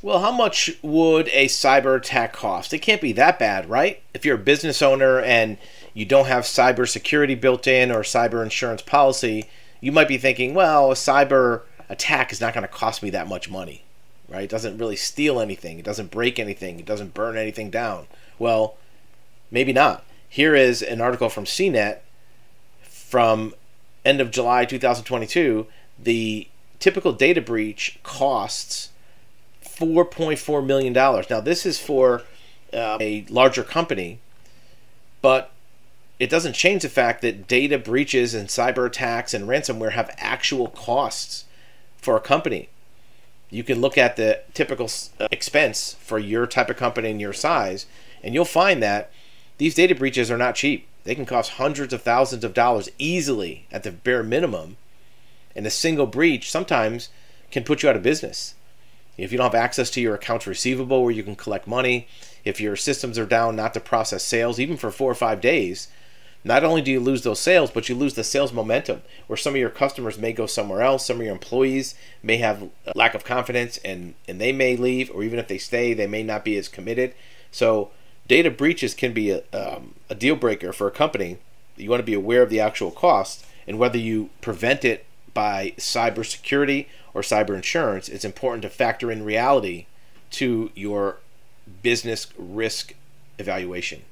Well, how much would a cyber attack cost? It can't be that bad, right? If you're a business owner and you don't have cyber security built in or cyber insurance policy, you might be thinking, well, a cyber attack is not going to cost me that much money, right? It doesn't really steal anything, it doesn't break anything, it doesn't burn anything down. Well, maybe not. Here is an article from CNET from end of July 2022. The typical data breach costs $4.4 million. Now, this is for uh, a larger company, but it doesn't change the fact that data breaches and cyber attacks and ransomware have actual costs for a company. You can look at the typical uh, expense for your type of company and your size, and you'll find that these data breaches are not cheap. They can cost hundreds of thousands of dollars easily at the bare minimum. And a single breach sometimes can put you out of business. If you don't have access to your accounts receivable where you can collect money, if your systems are down not to process sales, even for four or five days, not only do you lose those sales, but you lose the sales momentum where some of your customers may go somewhere else, some of your employees may have lack of confidence and, and they may leave, or even if they stay, they may not be as committed. So data breaches can be a, um, a deal breaker for a company. You want to be aware of the actual cost and whether you prevent it by cybersecurity or cyber insurance. It's important to factor in reality to your business risk evaluation.